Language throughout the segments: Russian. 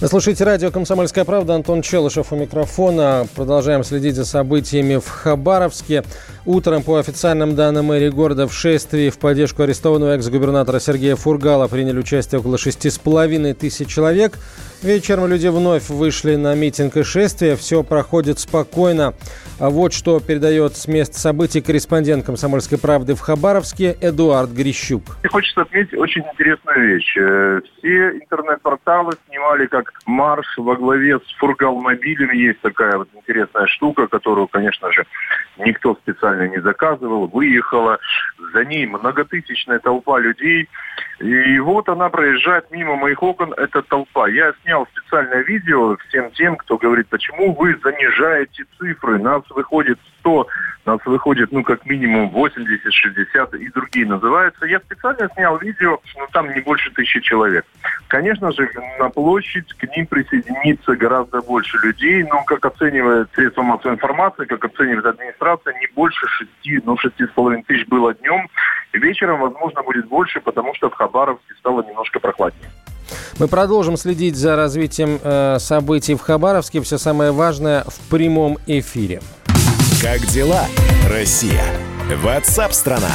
Вы слушаете радио «Комсомольская правда». Антон Челышев у микрофона. Продолжаем следить за событиями в Хабаровске. Утром, по официальным данным мэрии города, в шествии в поддержку арестованного экс-губернатора Сергея Фургала приняли участие около шести с половиной тысяч человек. Вечером люди вновь вышли на митинг и шествие. Все проходит спокойно. А вот что передает с места событий корреспондент «Комсомольской правды» в Хабаровске Эдуард Грищук. Хочется отметить очень интересную вещь. Э, все интернет-порталы снимали как марш во главе с Фургалмобилем. Есть такая вот интересная штука, которую, конечно же, никто специально не заказывал. Выехала за ней многотысячная толпа людей. И вот она проезжает мимо моих окон, эта толпа. Я снял специальное видео всем тем, кто говорит, почему вы занижаете цифры. Нас выходит 100, нас выходит, ну, как минимум 80, 60 и другие называются. Я специально снял видео, но там не больше тысячи человек. Конечно же, на площадь к ним присоединится гораздо больше людей, но, как оценивает средства массовой информации, как оценивает администрация, не больше шести, ну, шести с половиной тысяч было днем. Вечером, возможно, будет больше, потому что в Хабаровске стало немножко прохладнее. Мы продолжим следить за развитием э, событий в Хабаровске. Все самое важное в прямом эфире. Как дела, Россия? Ватсап-страна!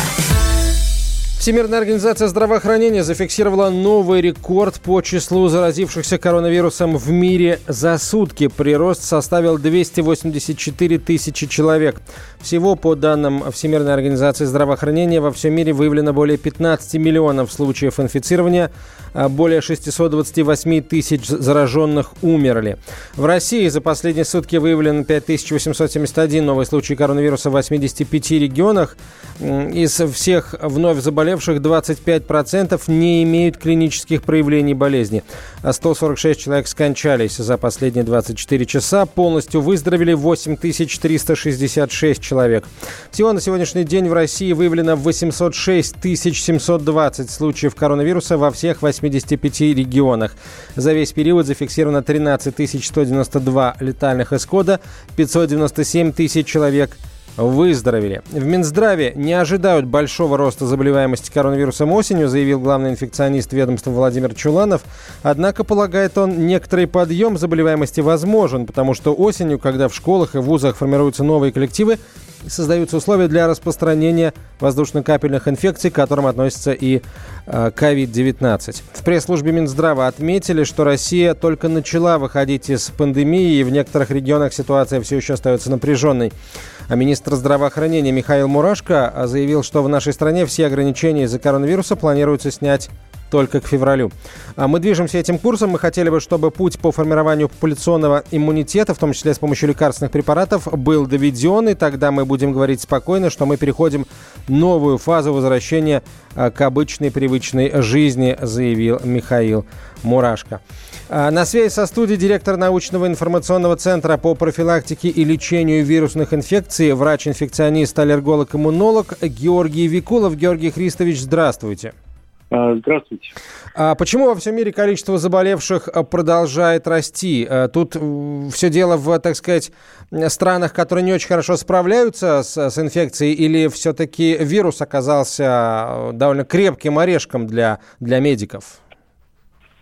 Всемирная организация здравоохранения зафиксировала новый рекорд по числу заразившихся коронавирусом в мире за сутки. Прирост составил 284 тысячи человек. Всего, по данным Всемирной организации здравоохранения, во всем мире выявлено более 15 миллионов случаев инфицирования, а более 628 тысяч зараженных умерли. В России за последние сутки выявлено 5871 новый случай коронавируса в 85 регионах. Из всех вновь заболевших заболевших 25% не имеют клинических проявлений болезни. А 146 человек скончались за последние 24 часа. Полностью выздоровели 8366 человек. Всего на сегодняшний день в России выявлено 806 720 случаев коронавируса во всех 85 регионах. За весь период зафиксировано 13 192 летальных исхода, 597 тысяч человек – выздоровели. В Минздраве не ожидают большого роста заболеваемости коронавирусом осенью, заявил главный инфекционист ведомства Владимир Чуланов. Однако, полагает он, некоторый подъем заболеваемости возможен, потому что осенью, когда в школах и вузах формируются новые коллективы, создаются условия для распространения воздушно-капельных инфекций, к которым относится и COVID-19. Э, в пресс-службе Минздрава отметили, что Россия только начала выходить из пандемии, и в некоторых регионах ситуация все еще остается напряженной. А министр здравоохранения Михаил Мурашко заявил, что в нашей стране все ограничения из-за коронавируса планируется снять только к февралю. А мы движемся этим курсом. Мы хотели бы, чтобы путь по формированию популяционного иммунитета, в том числе с помощью лекарственных препаратов, был доведен, и тогда мы будем говорить спокойно, что мы переходим новую фазу возвращения а, к обычной привычной жизни, заявил Михаил Мурашко. А, на связи со студией директор научного информационного центра по профилактике и лечению вирусных инфекций, врач-инфекционист, аллерголог-иммунолог Георгий Викулов. Георгий Христович, здравствуйте. А, здравствуйте. А почему во всем мире количество заболевших продолжает расти? Тут все дело в, так сказать, странах, которые не очень хорошо справляются с, с инфекцией, или все-таки вирус оказался довольно крепким орешком для, для медиков?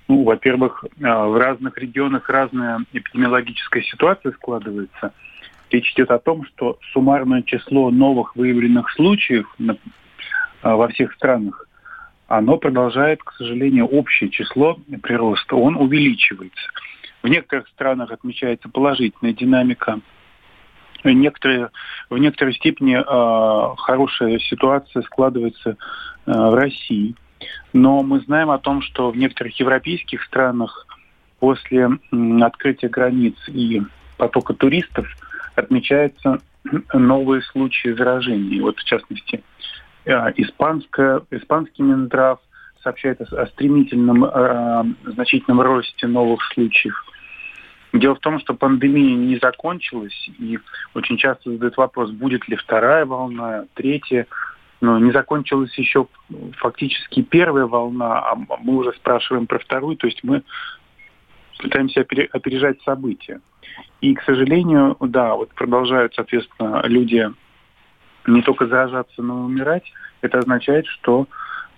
Ну, во-первых, в разных регионах разная эпидемиологическая ситуация складывается. Речь идет о том, что суммарное число новых выявленных случаев во всех странах оно продолжает, к сожалению, общее число прироста, он увеличивается. В некоторых странах отмечается положительная динамика, некоторые, в некоторой степени э, хорошая ситуация складывается э, в России. Но мы знаем о том, что в некоторых европейских странах после открытия границ и потока туристов отмечаются новые случаи заражения. Вот в частности, Э, испанская, испанский Минздрав сообщает о, о стремительном, э, значительном росте новых случаев. Дело в том, что пандемия не закончилась, и очень часто задают вопрос, будет ли вторая волна, третья. Но не закончилась еще фактически первая волна, а мы уже спрашиваем про вторую, то есть мы пытаемся опережать события. И, к сожалению, да, вот продолжают, соответственно, люди не только заражаться, но и умирать. Это означает, что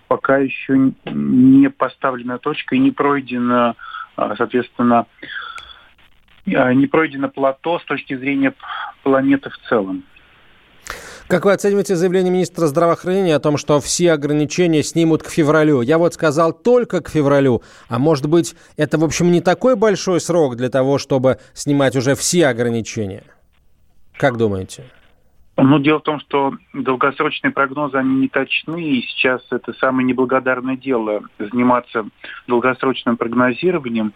пока еще не поставлена точка и не пройдено, а, соответственно, а, не пройдено плато с точки зрения планеты в целом. Как вы оцениваете заявление министра здравоохранения о том, что все ограничения снимут к февралю? Я вот сказал только к февралю, а может быть это, в общем, не такой большой срок для того, чтобы снимать уже все ограничения? Как думаете? Ну, дело в том, что долгосрочные прогнозы, они не точны, и сейчас это самое неблагодарное дело заниматься долгосрочным прогнозированием,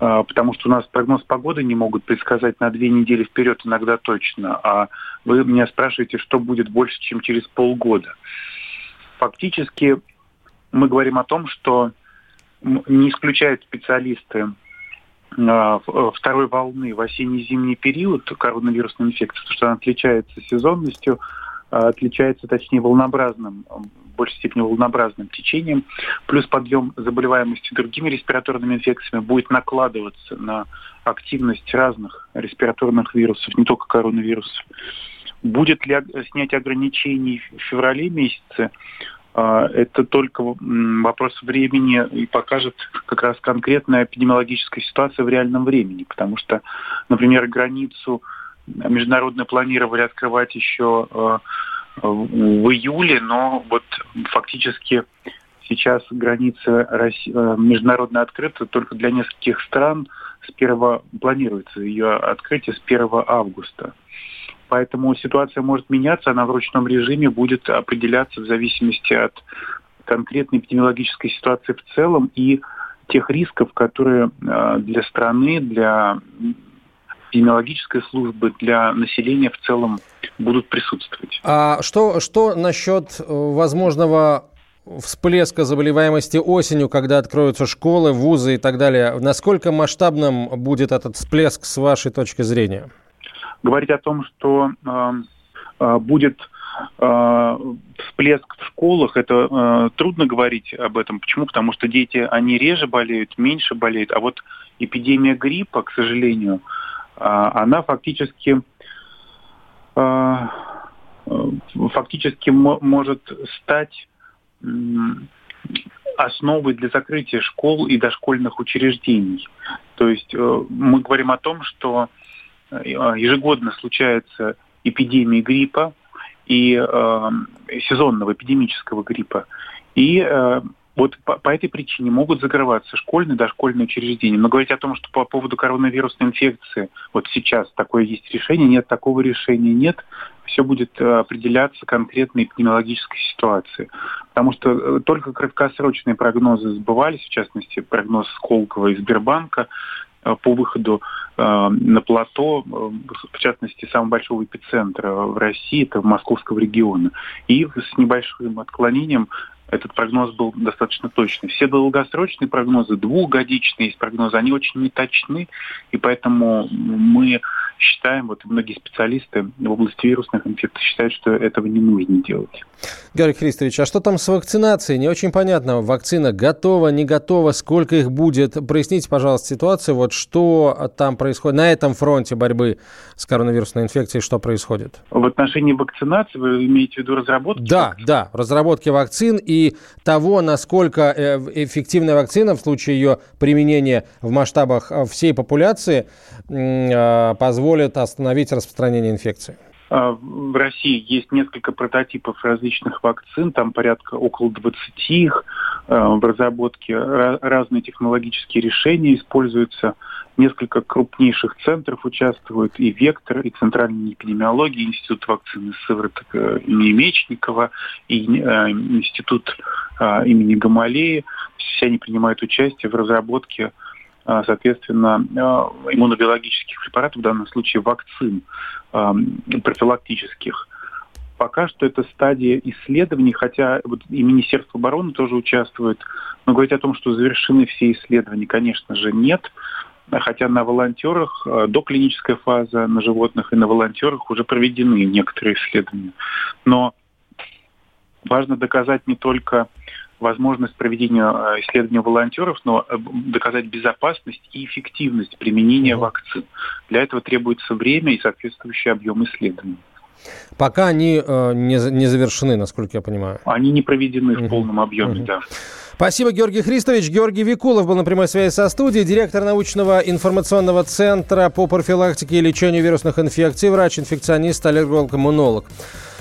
а, потому что у нас прогноз погоды не могут предсказать на две недели вперед иногда точно, а вы меня спрашиваете, что будет больше, чем через полгода. Фактически мы говорим о том, что не исключают специалисты а, э, второй волны в осенне-зимний период коронавирусной инфекции, потому что она отличается сезонностью, а, отличается, точнее, волнообразным, в большей степени волнообразным течением, плюс подъем заболеваемости другими респираторными инфекциями будет накладываться на активность разных респираторных вирусов, не только коронавирусов. Будет ли снять ограничений в феврале месяце? А, это только вопрос времени и покажет как раз конкретная эпидемиологическая ситуация в реальном времени. Потому что, например, границу международно планировали открывать еще а, в июле, но вот фактически сейчас граница России, а, международно открыта только для нескольких стран. С 1 планируется ее открытие с 1 августа. Поэтому ситуация может меняться, она в ручном режиме будет определяться в зависимости от конкретной эпидемиологической ситуации в целом и тех рисков, которые а, для страны, для эпидемиологической службы, для населения в целом будут присутствовать. А что, что насчет э, возможного всплеска заболеваемости осенью, когда откроются школы, вузы и так далее? Насколько масштабным будет этот всплеск с вашей точки зрения? Говорить о том, что э, э, будет э, всплеск в школах, это э, трудно говорить об этом. Почему? Потому что дети, они реже болеют, меньше болеют. А вот эпидемия гриппа, к сожалению, э, она фактически э, фактически может стать основой для закрытия школ и дошкольных учреждений. То есть мы говорим о том, что Э, ежегодно случаются эпидемии гриппа и э, сезонного эпидемического гриппа. И э, вот по, по этой причине могут закрываться школьные, дошкольные учреждения. Но говорить о том, что по поводу коронавирусной инфекции вот сейчас такое есть решение, нет, такого решения нет. Все будет э, определяться конкретной эпидемиологической ситуацией. Потому что э, только краткосрочные прогнозы сбывались, в частности, прогноз Сколково и Сбербанка, Э, по выходу э, на плато, э, в частности, самого большого эпицентра в России, это Московского региона. И с небольшим отклонением этот прогноз был достаточно точный. Все долгосрочные прогнозы, двухгодичные есть прогнозы, они очень неточны, и поэтому мы считаем, вот многие специалисты в области вирусных инфекций считают, что этого не нужно делать. Георгий Христович, а что там с вакцинацией? Не очень понятно. Вакцина готова, не готова, сколько их будет? Проясните, пожалуйста, ситуацию. Вот что там происходит на этом фронте борьбы с коронавирусной инфекцией, что происходит? В отношении вакцинации вы имеете в виду разработки? Да, да, разработки вакцин и того, насколько э, эффективная вакцина в случае ее применения в масштабах э, всей популяции э, позволит позволит остановить распространение инфекции? А, в России есть несколько прототипов различных вакцин, там порядка около 20 их а, в разработке. Разные технологические решения используются. Несколько крупнейших центров участвуют, и Вектор, и Центральная эпидемиология, Институт вакцины сывороток э, имени Мечникова, и э, Институт а, имени Гамалеи. Все они принимают участие в разработке соответственно, а, иммунобиологических препаратов, в данном случае вакцин а, профилактических. Пока что это стадия исследований, хотя вот и Министерство обороны тоже участвует. Но говорить о том, что завершены все исследования, конечно же, нет. Хотя на волонтерах, доклиническая фаза на животных и на волонтерах уже проведены некоторые исследования. Но важно доказать не только возможность проведения э, исследования волонтеров, но э, доказать безопасность и эффективность применения mm вакцин. Для этого требуется время и соответствующий объем исследований. Пока они э, не, не завершены, насколько я понимаю. Они не проведены mm в полном объеме, mm да. Спасибо, Георгий Христович. Георгий Викулов был на прямой связи со студией, директор научного информационного центра по профилактике и лечению вирусных инфекций, врач-инфекционист, аллерголог-иммунолог.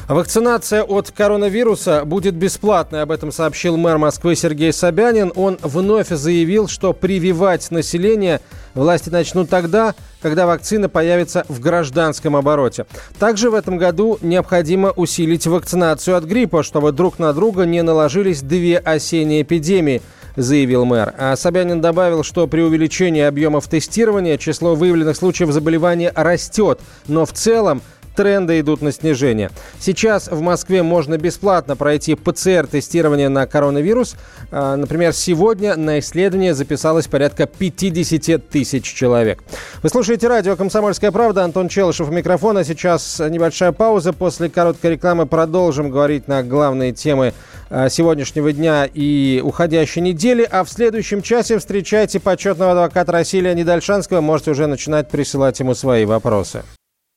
Вакцинация от коронавируса будет бесплатной, об этом сообщил мэр Москвы Сергей Собянин. Он вновь заявил, что прививать население власти начнут тогда, когда вакцина появится в гражданском обороте. Также в этом году необходимо усилить вакцинацию от гриппа, чтобы друг на друга не наложились две осенние эпидемии заявил мэр. А Собянин добавил, что при увеличении объемов тестирования число выявленных случаев заболевания растет, но в целом тренды идут на снижение. Сейчас в Москве можно бесплатно пройти ПЦР-тестирование на коронавирус. А, например, сегодня на исследование записалось порядка 50 тысяч человек. Вы слушаете радио «Комсомольская правда». Антон Челышев у микрофона. Сейчас небольшая пауза. После короткой рекламы продолжим говорить на главные темы а, сегодняшнего дня и уходящей недели. А в следующем часе встречайте почетного адвоката России Леонида Альшанского. Можете уже начинать присылать ему свои вопросы.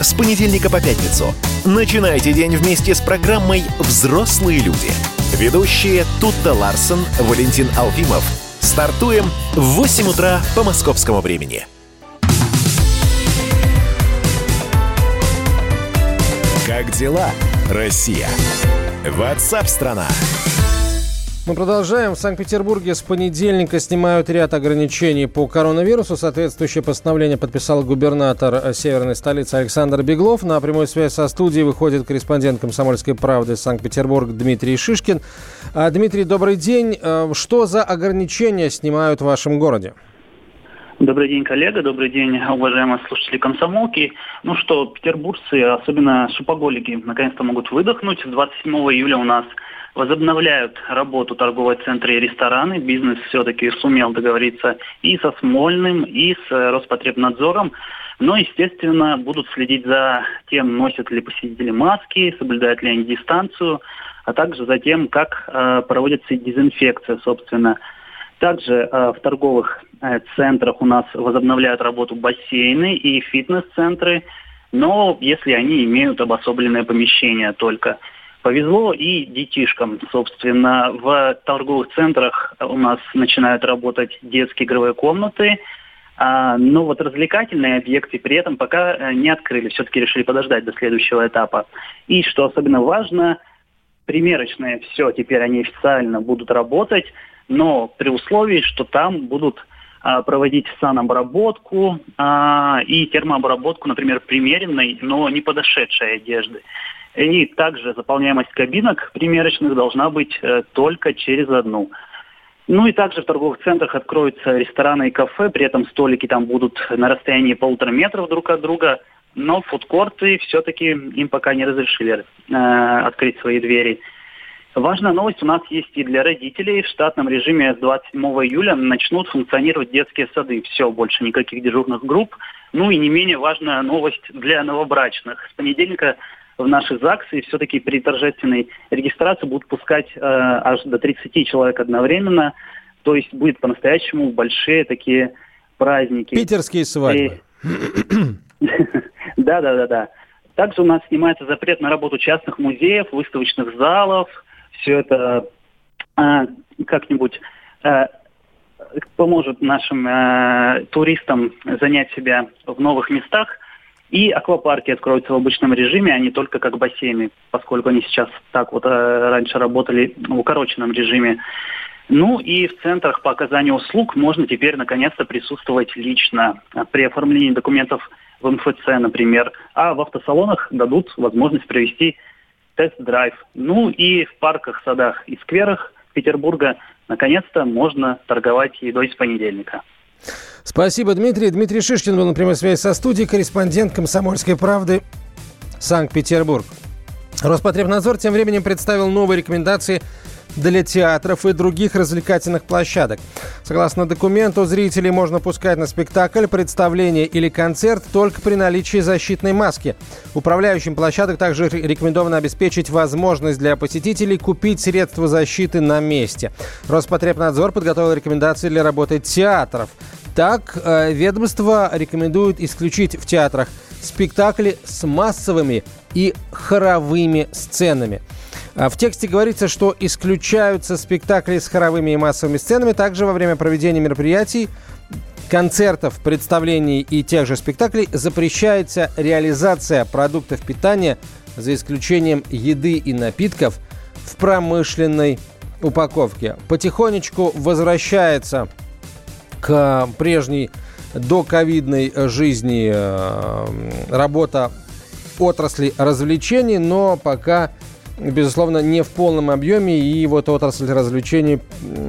с понедельника по пятницу. Начинайте день вместе с программой «Взрослые люди». Ведущие Тутта Ларсон, Валентин Алфимов. Стартуем в 8 утра по московскому времени. Как дела, Россия? Ватсап-страна! страна мы продолжаем. В Санкт-Петербурге с понедельника снимают ряд ограничений по коронавирусу. Соответствующее постановление подписал губернатор северной столицы Александр Беглов. На прямую связь со студией выходит корреспондент «Комсомольской правды» Санкт-Петербург Дмитрий Шишкин. А, Дмитрий, добрый день. А, что за ограничения снимают в вашем городе? Добрый день, коллега, добрый день, уважаемые слушатели комсомолки. Ну что, петербуржцы, особенно шупоголики, наконец-то могут выдохнуть. С 27 июля у нас возобновляют работу торговые центры и рестораны. Бизнес все-таки сумел договориться и со Смольным, и с Роспотребнадзором. Но, естественно, будут следить за тем, носят ли посетители маски, соблюдают ли они дистанцию, а также за тем, как э, проводится дезинфекция, собственно. Также э, в торговых э, центрах у нас возобновляют работу бассейны и фитнес-центры, но если они имеют обособленное помещение только – повезло и детишкам. Собственно, в торговых центрах у нас начинают работать детские игровые комнаты, а, но вот развлекательные объекты при этом пока э, не открыли. Все-таки решили подождать до следующего этапа. И что особенно важно, примерочные все, теперь они официально будут работать, но при условии, что там будут проводить санобработку а, и термообработку, например, примеренной, но не подошедшей одежды. И также заполняемость кабинок примерочных должна быть э, только через одну. Ну и также в торговых центрах откроются рестораны и кафе, при этом столики там будут на расстоянии полутора метров друг от друга, но фудкорты все-таки им пока не разрешили э, открыть свои двери. Важная новость у нас есть и для родителей. В штатном режиме с 27 июля начнут функционировать детские сады. Все, больше никаких дежурных групп. Ну и не менее важная новость для новобрачных. С понедельника в наши ЗАГСы, все-таки при торжественной регистрации будут пускать э, аж до 30 человек одновременно. То есть будет по-настоящему большие такие праздники. Питерские свадьбы. Да, да, да, да. Также у нас снимается запрет на работу частных музеев, выставочных залов. Все это э, как-нибудь э, поможет нашим э, туристам занять себя в новых местах. И аквапарки откроются в обычном режиме, а не только как бассейны, поскольку они сейчас так вот э, раньше работали в укороченном режиме. Ну и в центрах по оказанию услуг можно теперь наконец-то присутствовать лично при оформлении документов в МФЦ, например, а в автосалонах дадут возможность провести тест-драйв. Ну и в парках, садах и скверах Петербурга, наконец-то можно торговать едой с понедельника. Спасибо, Дмитрий. Дмитрий Шишкин был на прямой связи со студией, корреспондент «Комсомольской правды» Санкт-Петербург. Роспотребнадзор тем временем представил новые рекомендации для театров и других развлекательных площадок. Согласно документу, зрителей можно пускать на спектакль, представление или концерт только при наличии защитной маски. Управляющим площадок также рекомендовано обеспечить возможность для посетителей купить средства защиты на месте. Роспотребнадзор подготовил рекомендации для работы театров. Так, э, ведомство рекомендует исключить в театрах спектакли с массовыми и хоровыми сценами. А в тексте говорится, что исключаются спектакли с хоровыми и массовыми сценами. Также во время проведения мероприятий, концертов, представлений и тех же спектаклей запрещается реализация продуктов питания за исключением еды и напитков в промышленной упаковке. Потихонечку возвращается к прежней доковидной жизни э, работа отрасли развлечений, но пока, безусловно, не в полном объеме. И вот отрасль развлечений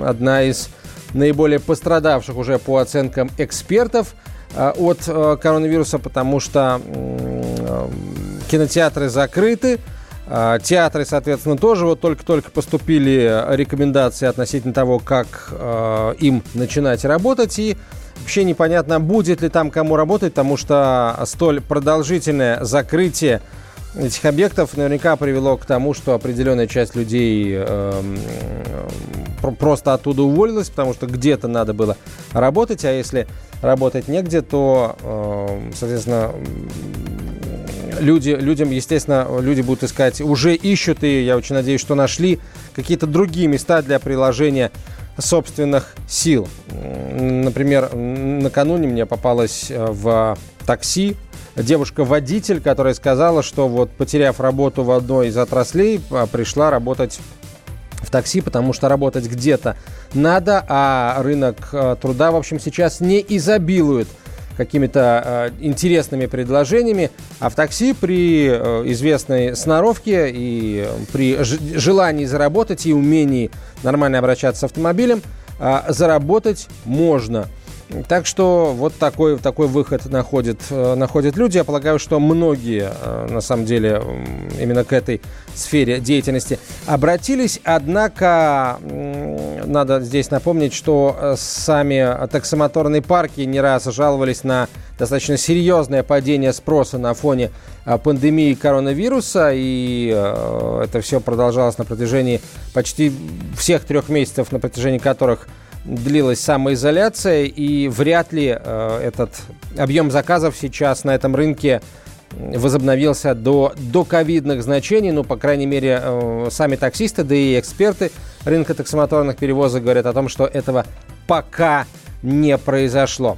одна из наиболее пострадавших уже по оценкам экспертов э, от э, коронавируса, потому что кинотеатры закрыты, Театры, соответственно, тоже вот только-только поступили рекомендации относительно того, как э, им начинать работать. И Вообще непонятно, будет ли там кому работать, потому что столь продолжительное закрытие этих объектов наверняка привело к тому, что определенная часть людей э, просто оттуда уволилась, потому что где-то надо было работать, а если работать негде, то, э, соответственно, люди, людям, естественно, люди будут искать, уже ищут, и я очень надеюсь, что нашли какие-то другие места для приложения собственных сил. Например, накануне мне попалась э, в такси девушка-водитель, которая сказала, что вот потеряв работу в одной из отраслей, а, пришла работать в такси, потому что работать где-то надо, а рынок э, труда, в общем, сейчас не изобилует – какими-то э, интересными предложениями, а в такси при э, известной сноровке и при желании заработать и умении нормально обращаться с автомобилем, э, заработать можно – так что вот такой, такой выход находят, э, находят люди. Я полагаю, что многие, э, на самом деле, именно к этой сфере деятельности обратились. Однако, надо здесь напомнить, что э, сами таксомоторные парки не раз жаловались на достаточно серьезное падение спроса на фоне пандемии коронавируса. И это все продолжалось на протяжении почти всех трех месяцев, на протяжении которых длилась самоизоляция, и вряд ли э, этот объем заказов сейчас на этом рынке возобновился до, до ковидных значений, ну, по крайней мере, э, сами таксисты, да и эксперты рынка таксомоторных перевозок говорят о том, что этого пока не произошло.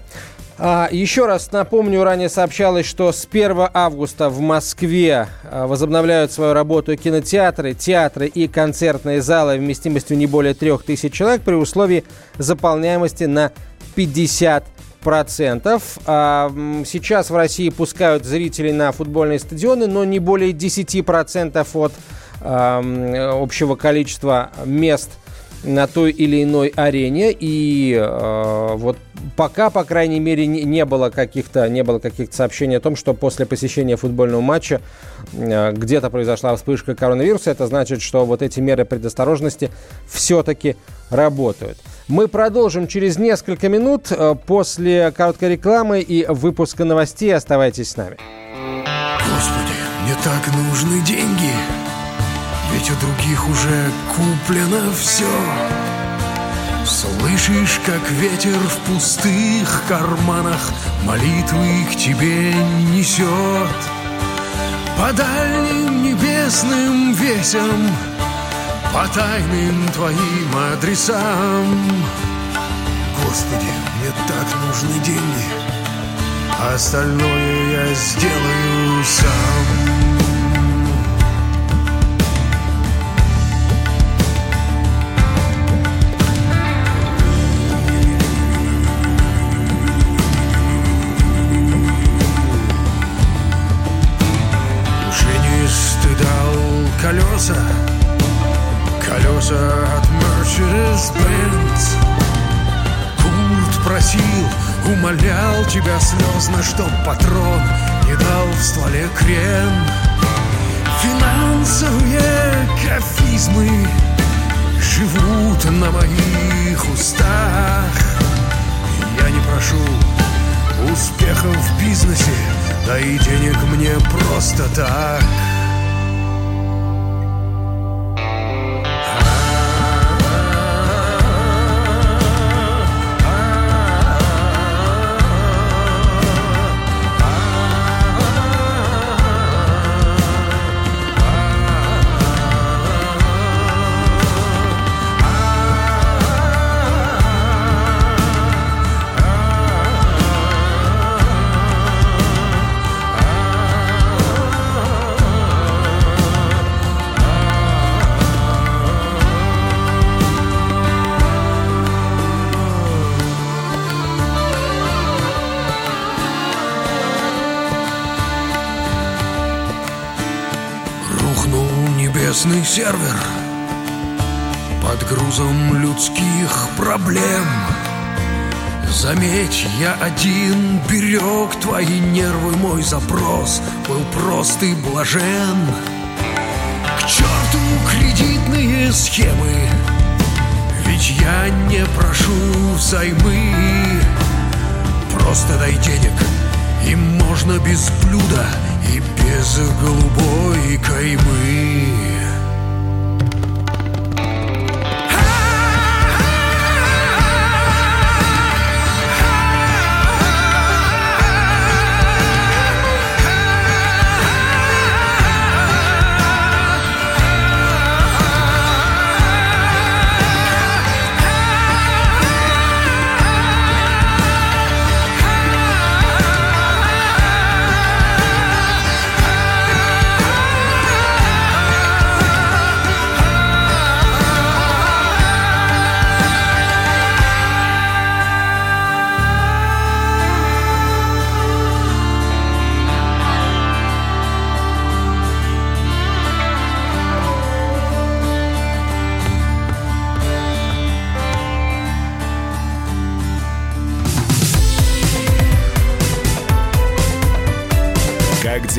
А, еще раз напомню, ранее сообщалось, что с 1 августа в Москве а, возобновляют свою работу кинотеатры, театры и концертные залы вместимостью не более 3000 человек при условии заполняемости на 50 процентов. А, сейчас в России пускают зрителей на футбольные стадионы, но не более 10 процентов от общего количества мест – на той или иной арене. И э, вот пока, по крайней мере, не, не было каких-то не было каких-то сообщений о том, что после посещения футбольного матча э, где-то произошла вспышка коронавируса. Это значит, что вот эти меры предосторожности все-таки работают. Мы продолжим через несколько минут э, после короткой рекламы и выпуска новостей. Оставайтесь с нами. Господи, мне так нужны деньги. Ведь у других уже куплено все Слышишь, как ветер в пустых карманах Молитвы к тебе несет По дальним небесным весям По тайным твоим адресам. Господи, мне так нужны деньги Остальное я сделаю сам тебя слезно Чтоб патрон не дал в стволе крен. Финансовые кафизмы Живут на моих устах. Я не прошу успехов в бизнесе Да и денег мне просто так небесный сервер Под грузом людских проблем. Заметь, я один берег твои нервы Мой запрос был прост и блажен. К черту кредитные схемы Ведь я не прошу взаймы. Просто дай денег, и можно без блюда И без голубой каймы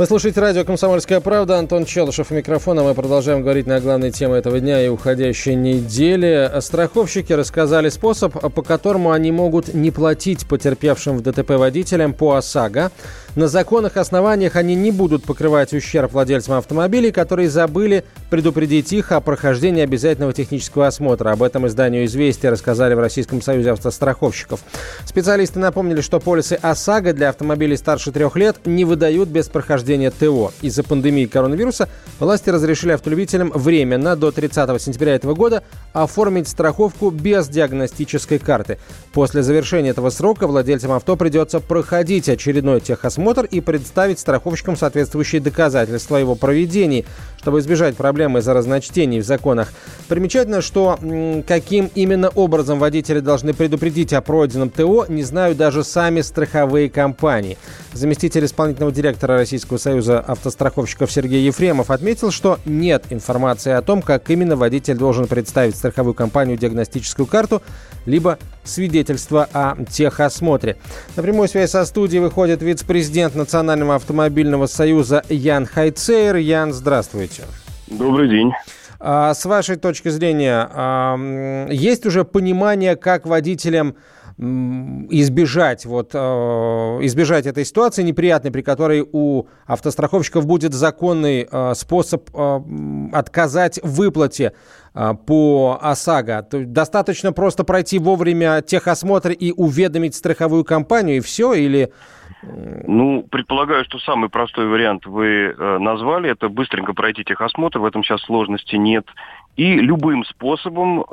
Вы слушаете радио «Комсомольская правда». Антон Челышев у микрофона. Мы продолжаем говорить на главные темы этого дня и уходящей недели. Страховщики рассказали способ, по которому они могут не платить потерпевшим в ДТП водителям по ОСАГО. На законных основаниях они не будут покрывать ущерб владельцам автомобилей, которые забыли предупредить их о прохождении обязательного технического осмотра. Об этом изданию «Известия» рассказали в Российском союзе автостраховщиков. Специалисты напомнили, что полисы ОСАГО для автомобилей старше трех лет не выдают без прохождения ТО. Из-за пандемии коронавируса власти разрешили автолюбителям временно до 30 сентября этого года оформить страховку без диагностической карты. После завершения этого срока владельцам авто придется проходить очередной техосмотр и представить страховщикам соответствующие доказательства его проведении, чтобы избежать проблемы из-за разночтений в законах. Примечательно, что каким именно образом водители должны предупредить о пройденном ТО, не знают даже сами страховые компании. Заместитель исполнительного директора Российского союза автостраховщиков Сергей Ефремов отметил, что нет информации о том, как именно водитель должен представить страховую компанию диагностическую карту, либо свидетельство о техосмотре. На прямую связь со студией выходит вице-президент Национального автомобильного союза Ян Хайцейр. Ян, здравствуйте. Добрый день. А, с вашей точки зрения, а, есть уже понимание, как водителям избежать, вот, э, избежать этой ситуации неприятной, при которой у автостраховщиков будет законный э, способ э, отказать в выплате по ОСАГО. Достаточно просто пройти вовремя техосмотр и уведомить страховую компанию, и все? Или Ну, предполагаю, что самый простой вариант вы назвали. Это быстренько пройти техосмотр. В этом сейчас сложности нет. И любым способом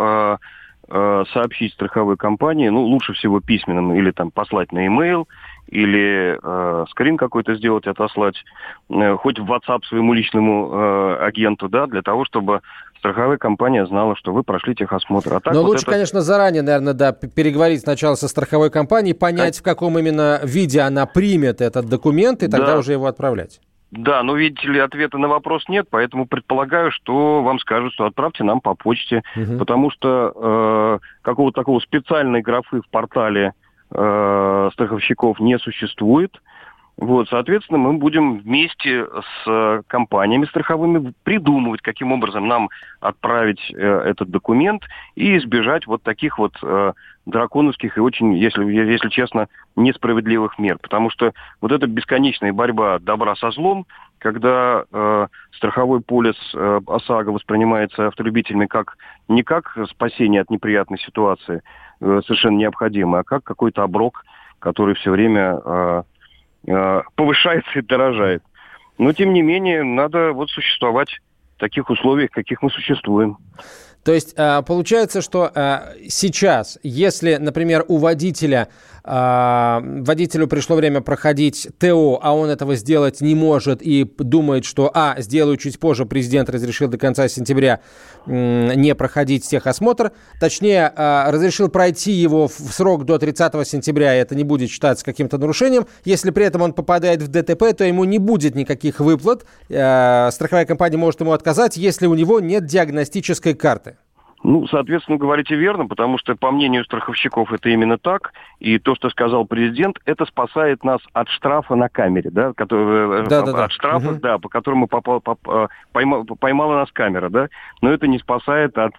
сообщить страховой компании, ну, лучше всего письменным, или там послать на e-mail, или э, скрин какой-то сделать, отослать, э, хоть в WhatsApp своему личному э, агенту, да, для того, чтобы страховая компания знала, что вы прошли техосмотр. А так Но вот лучше, это- конечно, заранее, наверное, да, переговорить сначала со страховой компанией, понять, в каком именно виде она примет этот документ, и тогда Да. уже его отправлять. Да, но видите ли, ответа на вопрос нет, поэтому предполагаю, что вам скажут, что отправьте нам по почте, угу. потому что э, какого-то такого специальной графы в портале э, страховщиков не существует. Вот, соответственно, мы будем вместе с компаниями страховыми придумывать, каким образом нам отправить э, этот документ и избежать вот таких вот э, драконовских и очень, если, если честно, несправедливых мер. Потому что вот эта бесконечная борьба добра со злом, когда э, страховой полис э, ОСАГО воспринимается автолюбителями как не как спасение от неприятной ситуации, э, совершенно необходимое, а как какой-то оброк, который все время э, э, повышается и дорожает. Но, тем не менее, надо вот существовать в таких условиях, каких мы существуем. То есть а, получается, что а, сейчас, если, например, у водителя а, водителю пришло время проходить ТО, а он этого сделать не может и думает, что, а, сделаю чуть позже, президент разрешил до конца сентября не проходить техосмотр, точнее, разрешил пройти его в срок до 30 сентября, это не будет считаться каким-то нарушением. Если при этом он попадает в ДТП, то ему не будет никаких выплат. Страховая компания может ему отказать, если у него нет диагностической карты. Ну, соответственно, говорите верно, потому что, по мнению страховщиков, это именно так. И то, что сказал президент, это спасает нас от штрафа на камере, да, который, э, да, да, от да. штрафа, угу. да, по которому попал, поп, э, поймала, поймала нас камера, да. Но это не спасает от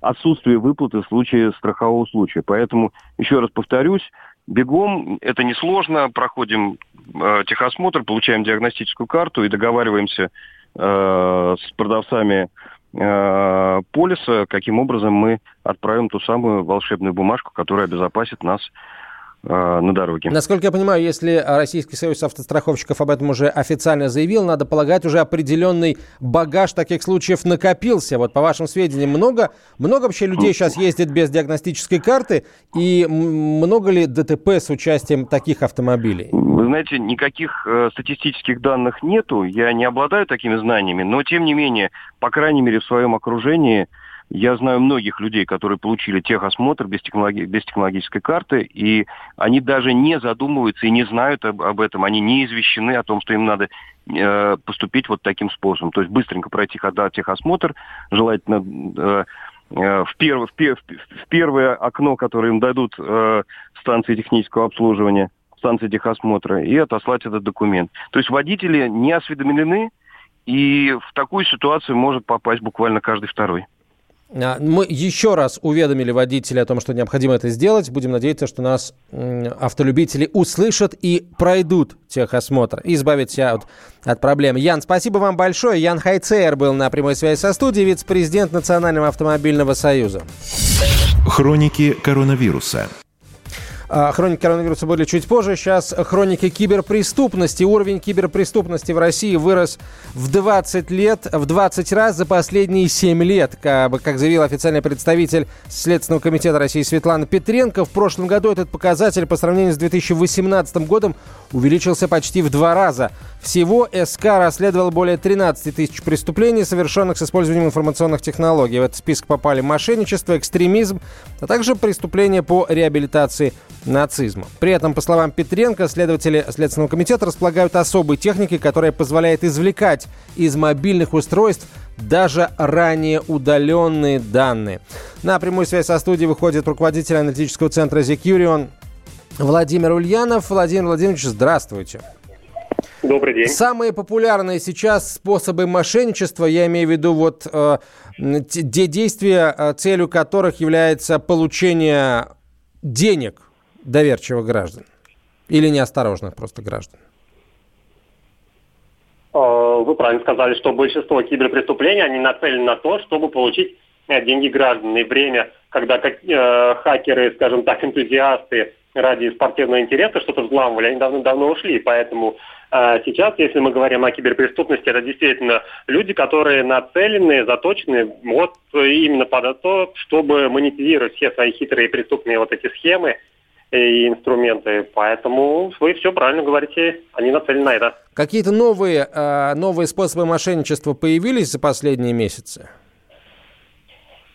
отсутствия выплаты в случае страхового случая. Поэтому, еще раз повторюсь, бегом, это несложно, проходим э, техосмотр, получаем диагностическую карту и договариваемся э, с продавцами Э, полиса, каким образом мы отправим ту самую волшебную бумажку, которая обезопасит нас Э, на дороге. Насколько я понимаю, если Российский союз автостраховщиков об этом уже официально заявил, надо полагать, уже определенный багаж таких случаев накопился. Вот по вашим сведениям, много, много вообще людей сейчас ездит без диагностической карты, и много ли ДТП с участием таких автомобилей? Вы знаете, никаких э, статистических данных нету, я не обладаю такими знаниями, но тем не менее, по крайней мере, в своем окружении я знаю многих людей, которые получили техосмотр без, технологи- без технологической карты, и они даже не задумываются и не знают об, об этом, они не извещены о том, что им надо э, поступить вот таким способом. То есть быстренько пройти техосмотр, желательно э, э, в, перв, в, пер, в первое окно, которое им дадут э, станции технического обслуживания, станции техосмотра, и отослать этот документ. То есть водители не осведомлены, и в такую ситуацию может попасть буквально каждый второй. А, мы еще раз уведомили водителей о том, что необходимо это сделать. Будем надеяться, что нас автолюбители услышат и пройдут техосмотр, и избавят себя от, от проблем. Ян, спасибо вам большое. Ян Хайцер был на прямой связи со студией, вице-президент Национального автомобильного союза. Хроники коронавируса. А, хроники коронавируса были чуть позже. Сейчас хроники киберпреступности. Уровень киберпреступности в России вырос в 20 лет, в 20 раз за последние 7 лет. Как, заявил официальный представитель Следственного комитета России Светлана Петренко, в прошлом году этот показатель по сравнению с 2018 годом увеличился почти в два раза. Всего СК расследовал более 13 тысяч преступлений, совершенных с использованием информационных технологий. В этот список попали мошенничество, экстремизм, а также преступления по реабилитации нацизма. При этом, по словам Петренко, следователи Следственного комитета располагают особой техникой, которая позволяет извлекать из мобильных устройств даже ранее удаленные данные. На прямую связь со студией выходит руководитель аналитического центра Zecurion Владимир Ульянов. Владимир Владимирович, здравствуйте. Добрый день. Самые популярные сейчас способы мошенничества, я имею в виду вот э, те действия, э, целью которых является получение денег доверчивых граждан или неосторожных просто граждан? Э, вы правильно сказали, что большинство киберпреступлений, они нацелены на то, чтобы получить э, деньги граждан. И время, когда э, хакеры, скажем так, энтузиасты ради спортивного интереса что-то взламывали, они давно-давно ушли. Поэтому сейчас, если мы говорим о киберпреступности, это действительно люди, которые нацелены, заточены вот именно под то, чтобы монетизировать все свои хитрые преступные вот эти схемы и инструменты. Поэтому вы все правильно говорите, они нацелены на это. Какие-то новые, э, новые способы мошенничества появились за последние месяцы?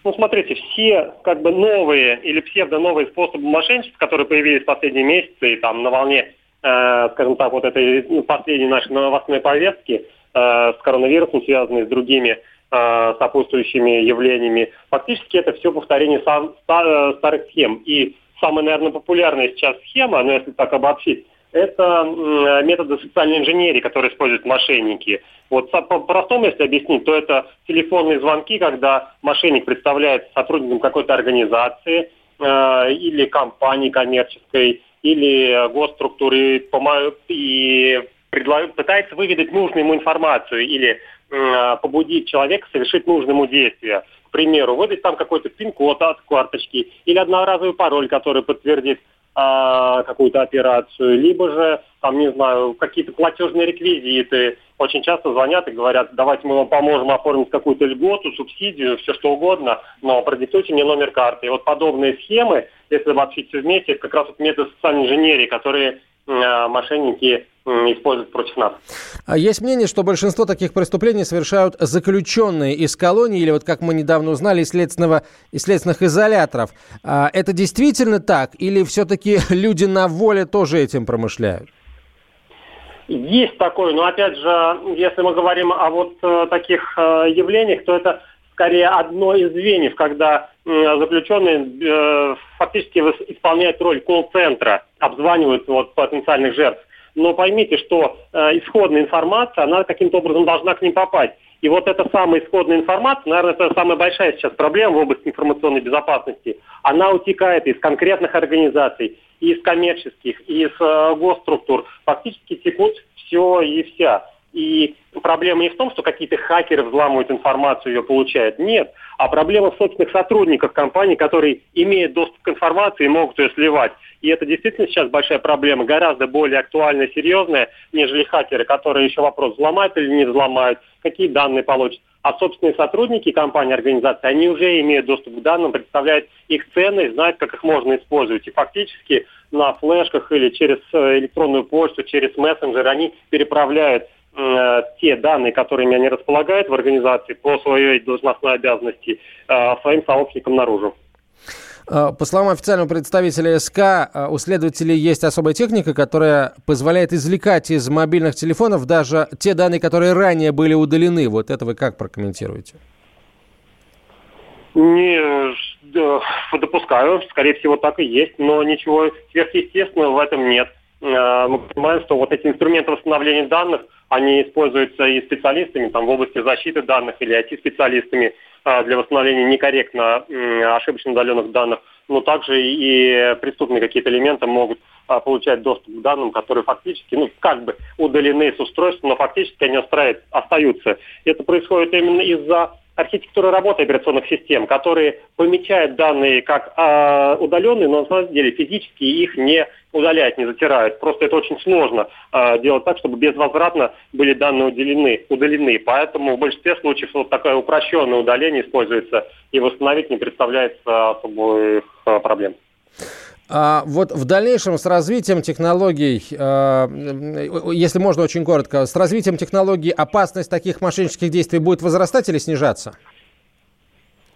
Ну, смотрите, все как бы новые или псевдо-новые способы мошенничества, которые появились в последние месяцы и там на волне э, скажем так, вот этой ну, последней нашей новостной повестки э, с коронавирусом, связанной с другими э, сопутствующими явлениями, фактически это все повторение сам, стар, старых схем. И самая, наверное, популярная сейчас схема, ну, если так обобщить, это методы социальной инженерии, которые используют мошенники. Вот по-простому, если объяснить, то это телефонные звонки, когда мошенник представляется сотрудником какой-то организации э, или компании коммерческой, или госструктуры и пытается выведать нужную ему информацию или э, побудить человека совершить нужное ему действие. К примеру, выдать там какой-то пин-код от карточки или одноразовый пароль, который подтвердит а, какую-то операцию, либо же, там, не знаю, какие-то платежные реквизиты. Очень часто звонят и говорят, давайте мы вам поможем оформить какую-то льготу, субсидию, все что угодно, но продиктуйте мне номер карты. И вот подобные схемы, если обобщить все вместе, это как раз вот метод социальной инженерии, которые мошенники используют против нас. А есть мнение, что большинство таких преступлений совершают заключенные из колонии или, вот как мы недавно узнали, из, следственного, из следственных изоляторов. А это действительно так? Или все-таки люди на воле тоже этим промышляют? Есть такое, но опять же, если мы говорим о вот э, таких э, явлениях, то это скорее одно из звеньев, когда э, заключенные э, фактически исполняют роль колл-центра, обзванивают вот, потенциальных жертв но поймите, что э, исходная информация, она каким-то образом должна к ним попасть. И вот эта самая исходная информация, наверное, это самая большая сейчас проблема в области информационной безопасности. Она утекает из конкретных организаций, из коммерческих, из э, госструктур. Фактически текут все и вся. И проблема не в том, что какие-то хакеры взламывают информацию, ее получают. Нет. А проблема в собственных сотрудниках компании, которые имеют доступ к информации и могут ее сливать. И это действительно сейчас большая проблема, гораздо более актуальная серьезная, нежели хакеры, которые еще вопрос, взломают или не взломают, какие данные получат. А собственные сотрудники компании, организации, они уже имеют доступ к данным, представляют их ценность, знают, как их можно использовать. И фактически на флешках или через э, электронную почту, через мессенджер они переправляют те данные, которыми они располагают в организации по своей должностной обязанности э, своим сообщникам наружу. Э, по словам официального представителя СК, у следователей есть особая техника, которая позволяет извлекать из мобильных телефонов даже те данные, которые ранее были удалены. Вот это вы как прокомментируете? Не допускаю, скорее всего так и есть, но ничего сверхъестественного в этом нет. Мы понимаем, что вот эти инструменты восстановления данных – они используются и специалистами там, в области защиты данных или IT-специалистами а, для восстановления некорректно ошибочно удаленных данных, но также и преступные какие-то элементы могут а, получать доступ к данным, которые фактически, ну, как бы удалены с устройства, но фактически они остаются. Это происходит именно из-за архитектуры работы операционных систем, которые помечают данные как э, удаленные, но на самом деле физически их не удаляют, не затирают. Просто это очень сложно э, делать так, чтобы безвозвратно были данные удалены, удалены. Поэтому в большинстве случаев вот такое упрощенное удаление используется, и восстановить не представляется особых э, проблем. А вот в дальнейшем с развитием технологий, э, если можно очень коротко, с развитием технологий опасность таких мошеннических действий будет возрастать или снижаться?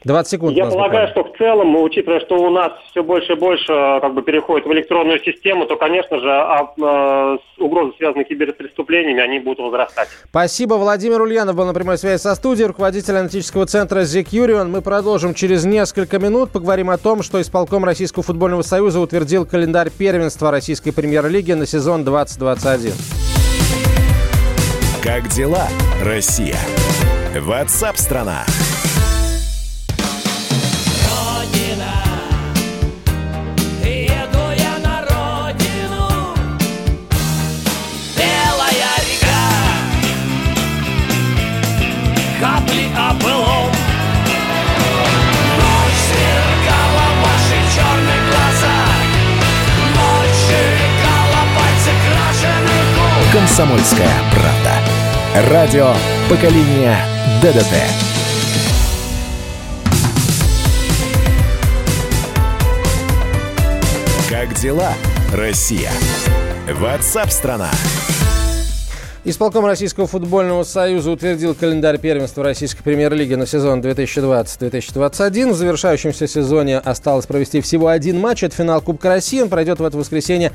20 секунд. Я полагаю, буквально. что в целом, учитывая, что у нас все больше и больше э, как бы переходит в электронную систему, то, конечно же, а, а, угрозы, связанные с киберпреступлениями, они будут возрастать. Спасибо. Владимир Ульянов был на прямой связи со студией, руководитель аналитического центра «Зекьюрион». Мы продолжим через несколько минут. Поговорим о том, что исполком Российского футбольного союза утвердил календарь первенства Российской премьер-лиги на сезон 2021. Как дела, Россия? Ватсап-страна! «Комсомольская правда». Радио поколения ДДТ». Как дела, Россия? Ватсап-страна! Исполком Российского футбольного союза утвердил календарь первенства Российской премьер-лиги на сезон 2020-2021. В завершающемся сезоне осталось провести всего один матч. Это финал Кубка России. Он пройдет в это воскресенье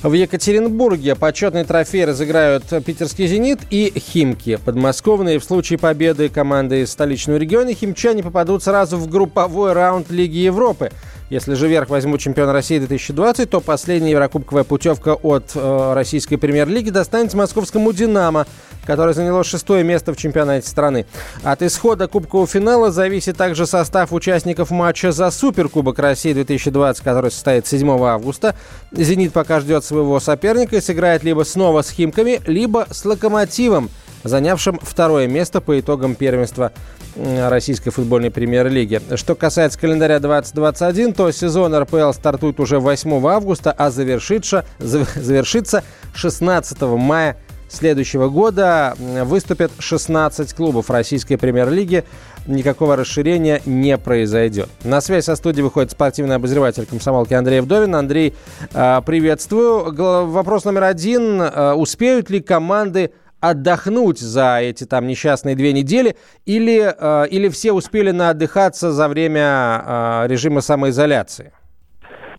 В Екатеринбурге почетный трофей разыграют питерский «Зенит» и «Химки». Подмосковные в случае победы команды из столичного региона химчане попадут сразу в групповой раунд Лиги Европы. Если же верх возьмут чемпион России 2020, то последняя еврокубковая путевка от э, российской премьер-лиги достанется московскому «Динамо», которое заняло шестое место в чемпионате страны. От исхода кубкового финала зависит также состав участников матча за Суперкубок России 2020, который состоится 7 августа. «Зенит» пока ждет своего соперника и сыграет либо снова с «Химками», либо с «Локомотивом», занявшим второе место по итогам первенства Российской футбольной премьер-лиги. Что касается календаря 2021, то сезон РПЛ стартует уже 8 августа, а завершится, завершится 16 мая следующего года. Выступят 16 клубов Российской премьер-лиги. Никакого расширения не произойдет. На связь со студией выходит спортивный обозреватель комсомолки Андрей Вдовин. Андрей, а, приветствую. Вопрос номер один. А, успеют ли команды отдохнуть за эти там несчастные две недели, или, э, или все успели наотдыхаться за время режима самоизоляции?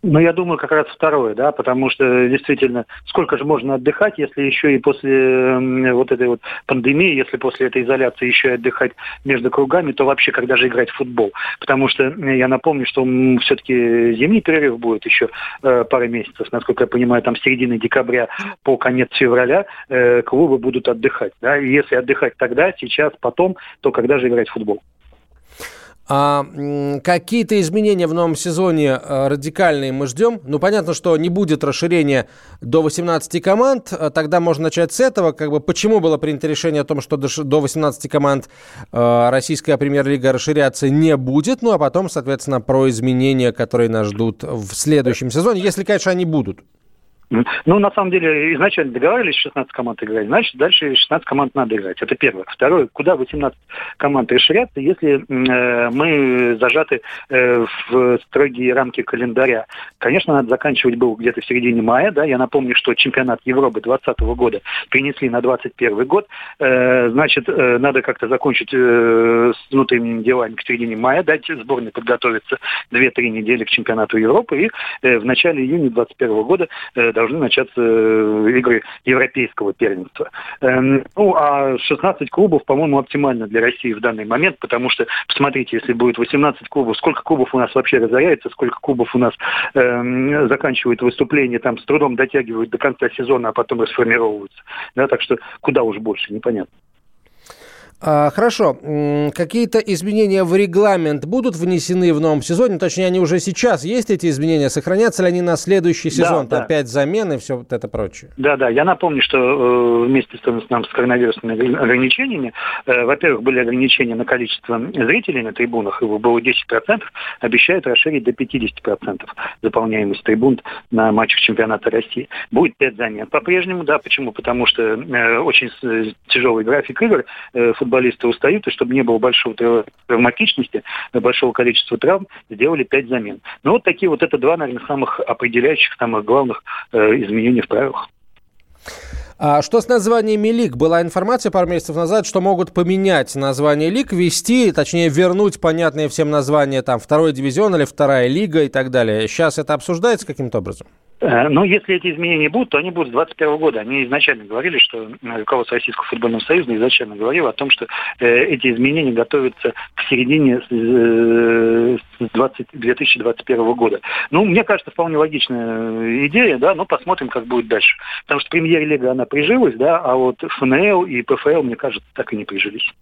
Ну, я думаю, как раз второе, да, потому что действительно, сколько же можно отдыхать, если еще и после вот этой вот пандемии, если после этой изоляции еще и отдыхать между кругами, то вообще когда же играть в футбол? Потому что я напомню, что все-таки зимний перерыв будет еще э, пара месяцев, насколько я понимаю, там с середины декабря по конец февраля э, клубы будут отдыхать, да, и если отдыхать тогда, сейчас, потом, то когда же играть в футбол? А, какие-то изменения в новом сезоне а, радикальные мы ждем. Ну, понятно, что не будет расширения до 18 команд. А, тогда можно начать с этого. Как бы, почему было принято решение о том, что до 18 команд а, российская премьер-лига расширяться не будет. Ну, а потом, соответственно, про изменения, которые нас ждут в следующем сезоне, если, конечно, они будут. Ну, на самом деле, изначально договаривались 16 команд играть, значит, дальше 16 команд надо играть. Это первое. Второе, куда 18 команд расширяться, если э, мы зажаты э, в строгие рамки календаря. Конечно, надо заканчивать был где-то в середине мая, да, я напомню, что чемпионат Европы 2020 года перенесли на 2021 год, э, значит, э, надо как-то закончить э, с внутренними делами к середине мая, дать сборной подготовиться 2-3 недели к чемпионату Европы и э, в начале июня 2021 года э, должны начаться э, игры европейского первенства. Эм, ну, а 16 клубов, по-моему, оптимально для России в данный момент, потому что, посмотрите, если будет 18 клубов, сколько клубов у нас вообще разоряется, сколько клубов у нас э, заканчивают выступление, там с трудом дотягивают до конца сезона, а потом расформировываются. Да, так что куда уж больше, непонятно. А, хорошо. Какие-то изменения в регламент будут внесены в новом сезоне? Точнее, они уже сейчас есть, эти изменения? Сохранятся ли они на следующий сезон? Да, да. Опять замены и все вот это прочее? Да, да. Я напомню, что э, вместе с, с, с коронавирусными ограничениями, э, во-первых, были ограничения на количество зрителей на трибунах, его было 10%, обещают расширить до 50% заполняемость трибун на матчах чемпионата России. Будет 5 замен по-прежнему, да. Почему? Потому что э, очень тяжелый график игр, э, футболисты устают, и чтобы не было большого травматичности, большого количества травм, сделали пять замен. Ну вот такие вот это два, наверное, самых определяющих, самых главных э, изменений в правилах. А что с названиями лиг? Была информация пару месяцев назад, что могут поменять название лиг, ввести, точнее вернуть понятные всем названия, там, второй дивизион или вторая лига и так далее. Сейчас это обсуждается каким-то образом? Э, но если эти изменения будут, то они будут с 2021 года. Они изначально говорили, что э, руководство Российского футбольного союза изначально говорило о том, что э, эти изменения готовятся к середине 20, 2021 года. Ну, мне кажется, вполне логичная идея, да, но посмотрим, как будет дальше. Потому что премьер-лига, она прижилась, да, а вот ФНЛ и ПФЛ, мне кажется, так и не прижились.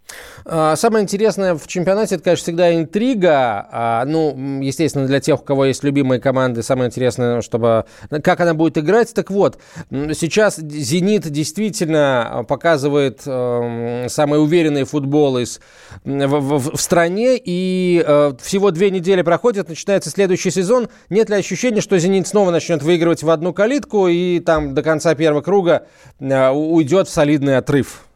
А, самое интересное в чемпионате, это, конечно, всегда интрига. А, ну, естественно, для тех, у кого есть любимые команды, самое интересное, чтобы как она будет играть. Так вот, сейчас «Зенит» действительно показывает э, самый уверенный футбол из, в, в, в стране, и э, всего две недели проходят, начинается следующий сезон. Нет ли ощущения, что «Зенит» снова начнет выигрывать в одну калитку и там до конца первого круга э, уйдет в солидный отрыв?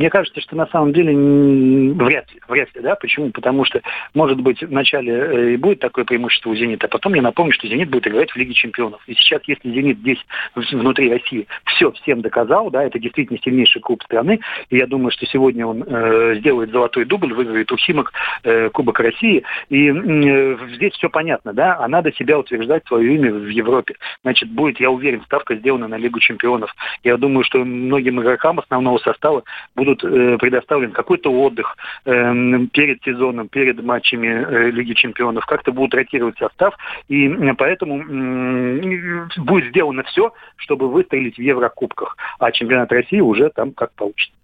Мне кажется, что на самом деле вряд ли, вряд ли, да, почему? Потому что, может быть, вначале э, и будет такое преимущество у «Зенита», а потом я напомню, что «Зенит» будет играть в Лиге чемпионов. И сейчас, если «Зенит» здесь, внутри России, все всем доказал, да, это действительно сильнейший клуб страны, и я думаю, что сегодня он э, сделает золотой дубль, выиграет у «Химок» э, Кубок России, и э, здесь все понятно, да, а надо себя утверждать, свое имя в Европе. Значит, будет, я уверен, ставка сделана на Лигу чемпионов. Я думаю, что многим игрокам основного состава будут э, предоставлен какой-то отдых э, перед сезоном, перед матчами э, Лиги чемпионов. Как-то будут ротировать состав, и поэтому будет сделано все, чтобы выстрелить в Еврокубках. А чемпионат России уже там как получится.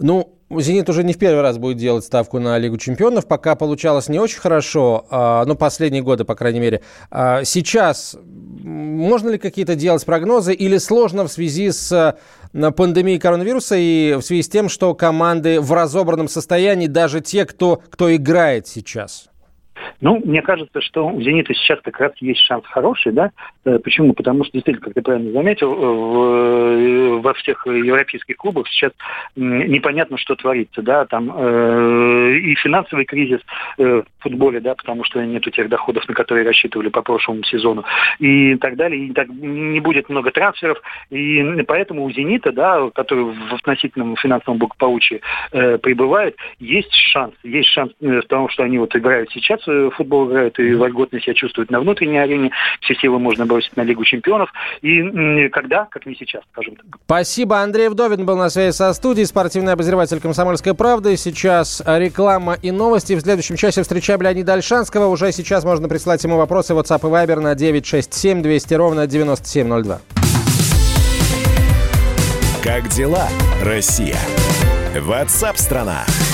Ну, «Зенит» уже не в первый раз будет делать ставку на Лигу чемпионов. Пока получалось не очень хорошо, а, ну, последние годы, по крайней мере. А сейчас можно ли какие-то делать прогнозы или сложно в связи с пандемией коронавируса и в связи с тем, что команды в разобранном состоянии, даже те, кто, кто играет сейчас? Ну, мне кажется, что у «Зенита» сейчас как раз есть шанс хороший, да? Э, почему? Потому что, действительно, как ты правильно заметил, э, в, во всех европейских клубах сейчас непонятно, что творится, да? Там э, и финансовый кризис э, в футболе, да, потому что нету тех доходов, на которые рассчитывали по прошлому сезону, и так далее. И так не будет много трансферов, и поэтому у «Зенита», да, который в относительном финансовом благополучии э, пребывает, есть шанс. Есть шанс э, в том, что они вот играют сейчас футбол играют и вольготно себя чувствуют на внутренней арене. Все силы можно бросить на Лигу чемпионов. И когда, как не сейчас, скажем так. Спасибо. Андрей Вдовин был на связи со студией, спортивный обозреватель «Комсомольской правды». Сейчас реклама и новости. В следующем часе встречаем Леонида Альшанского. Уже сейчас можно прислать ему вопросы в WhatsApp и Viber на 967 200 ровно 9702. Как дела, Россия? Ватсап-страна! Там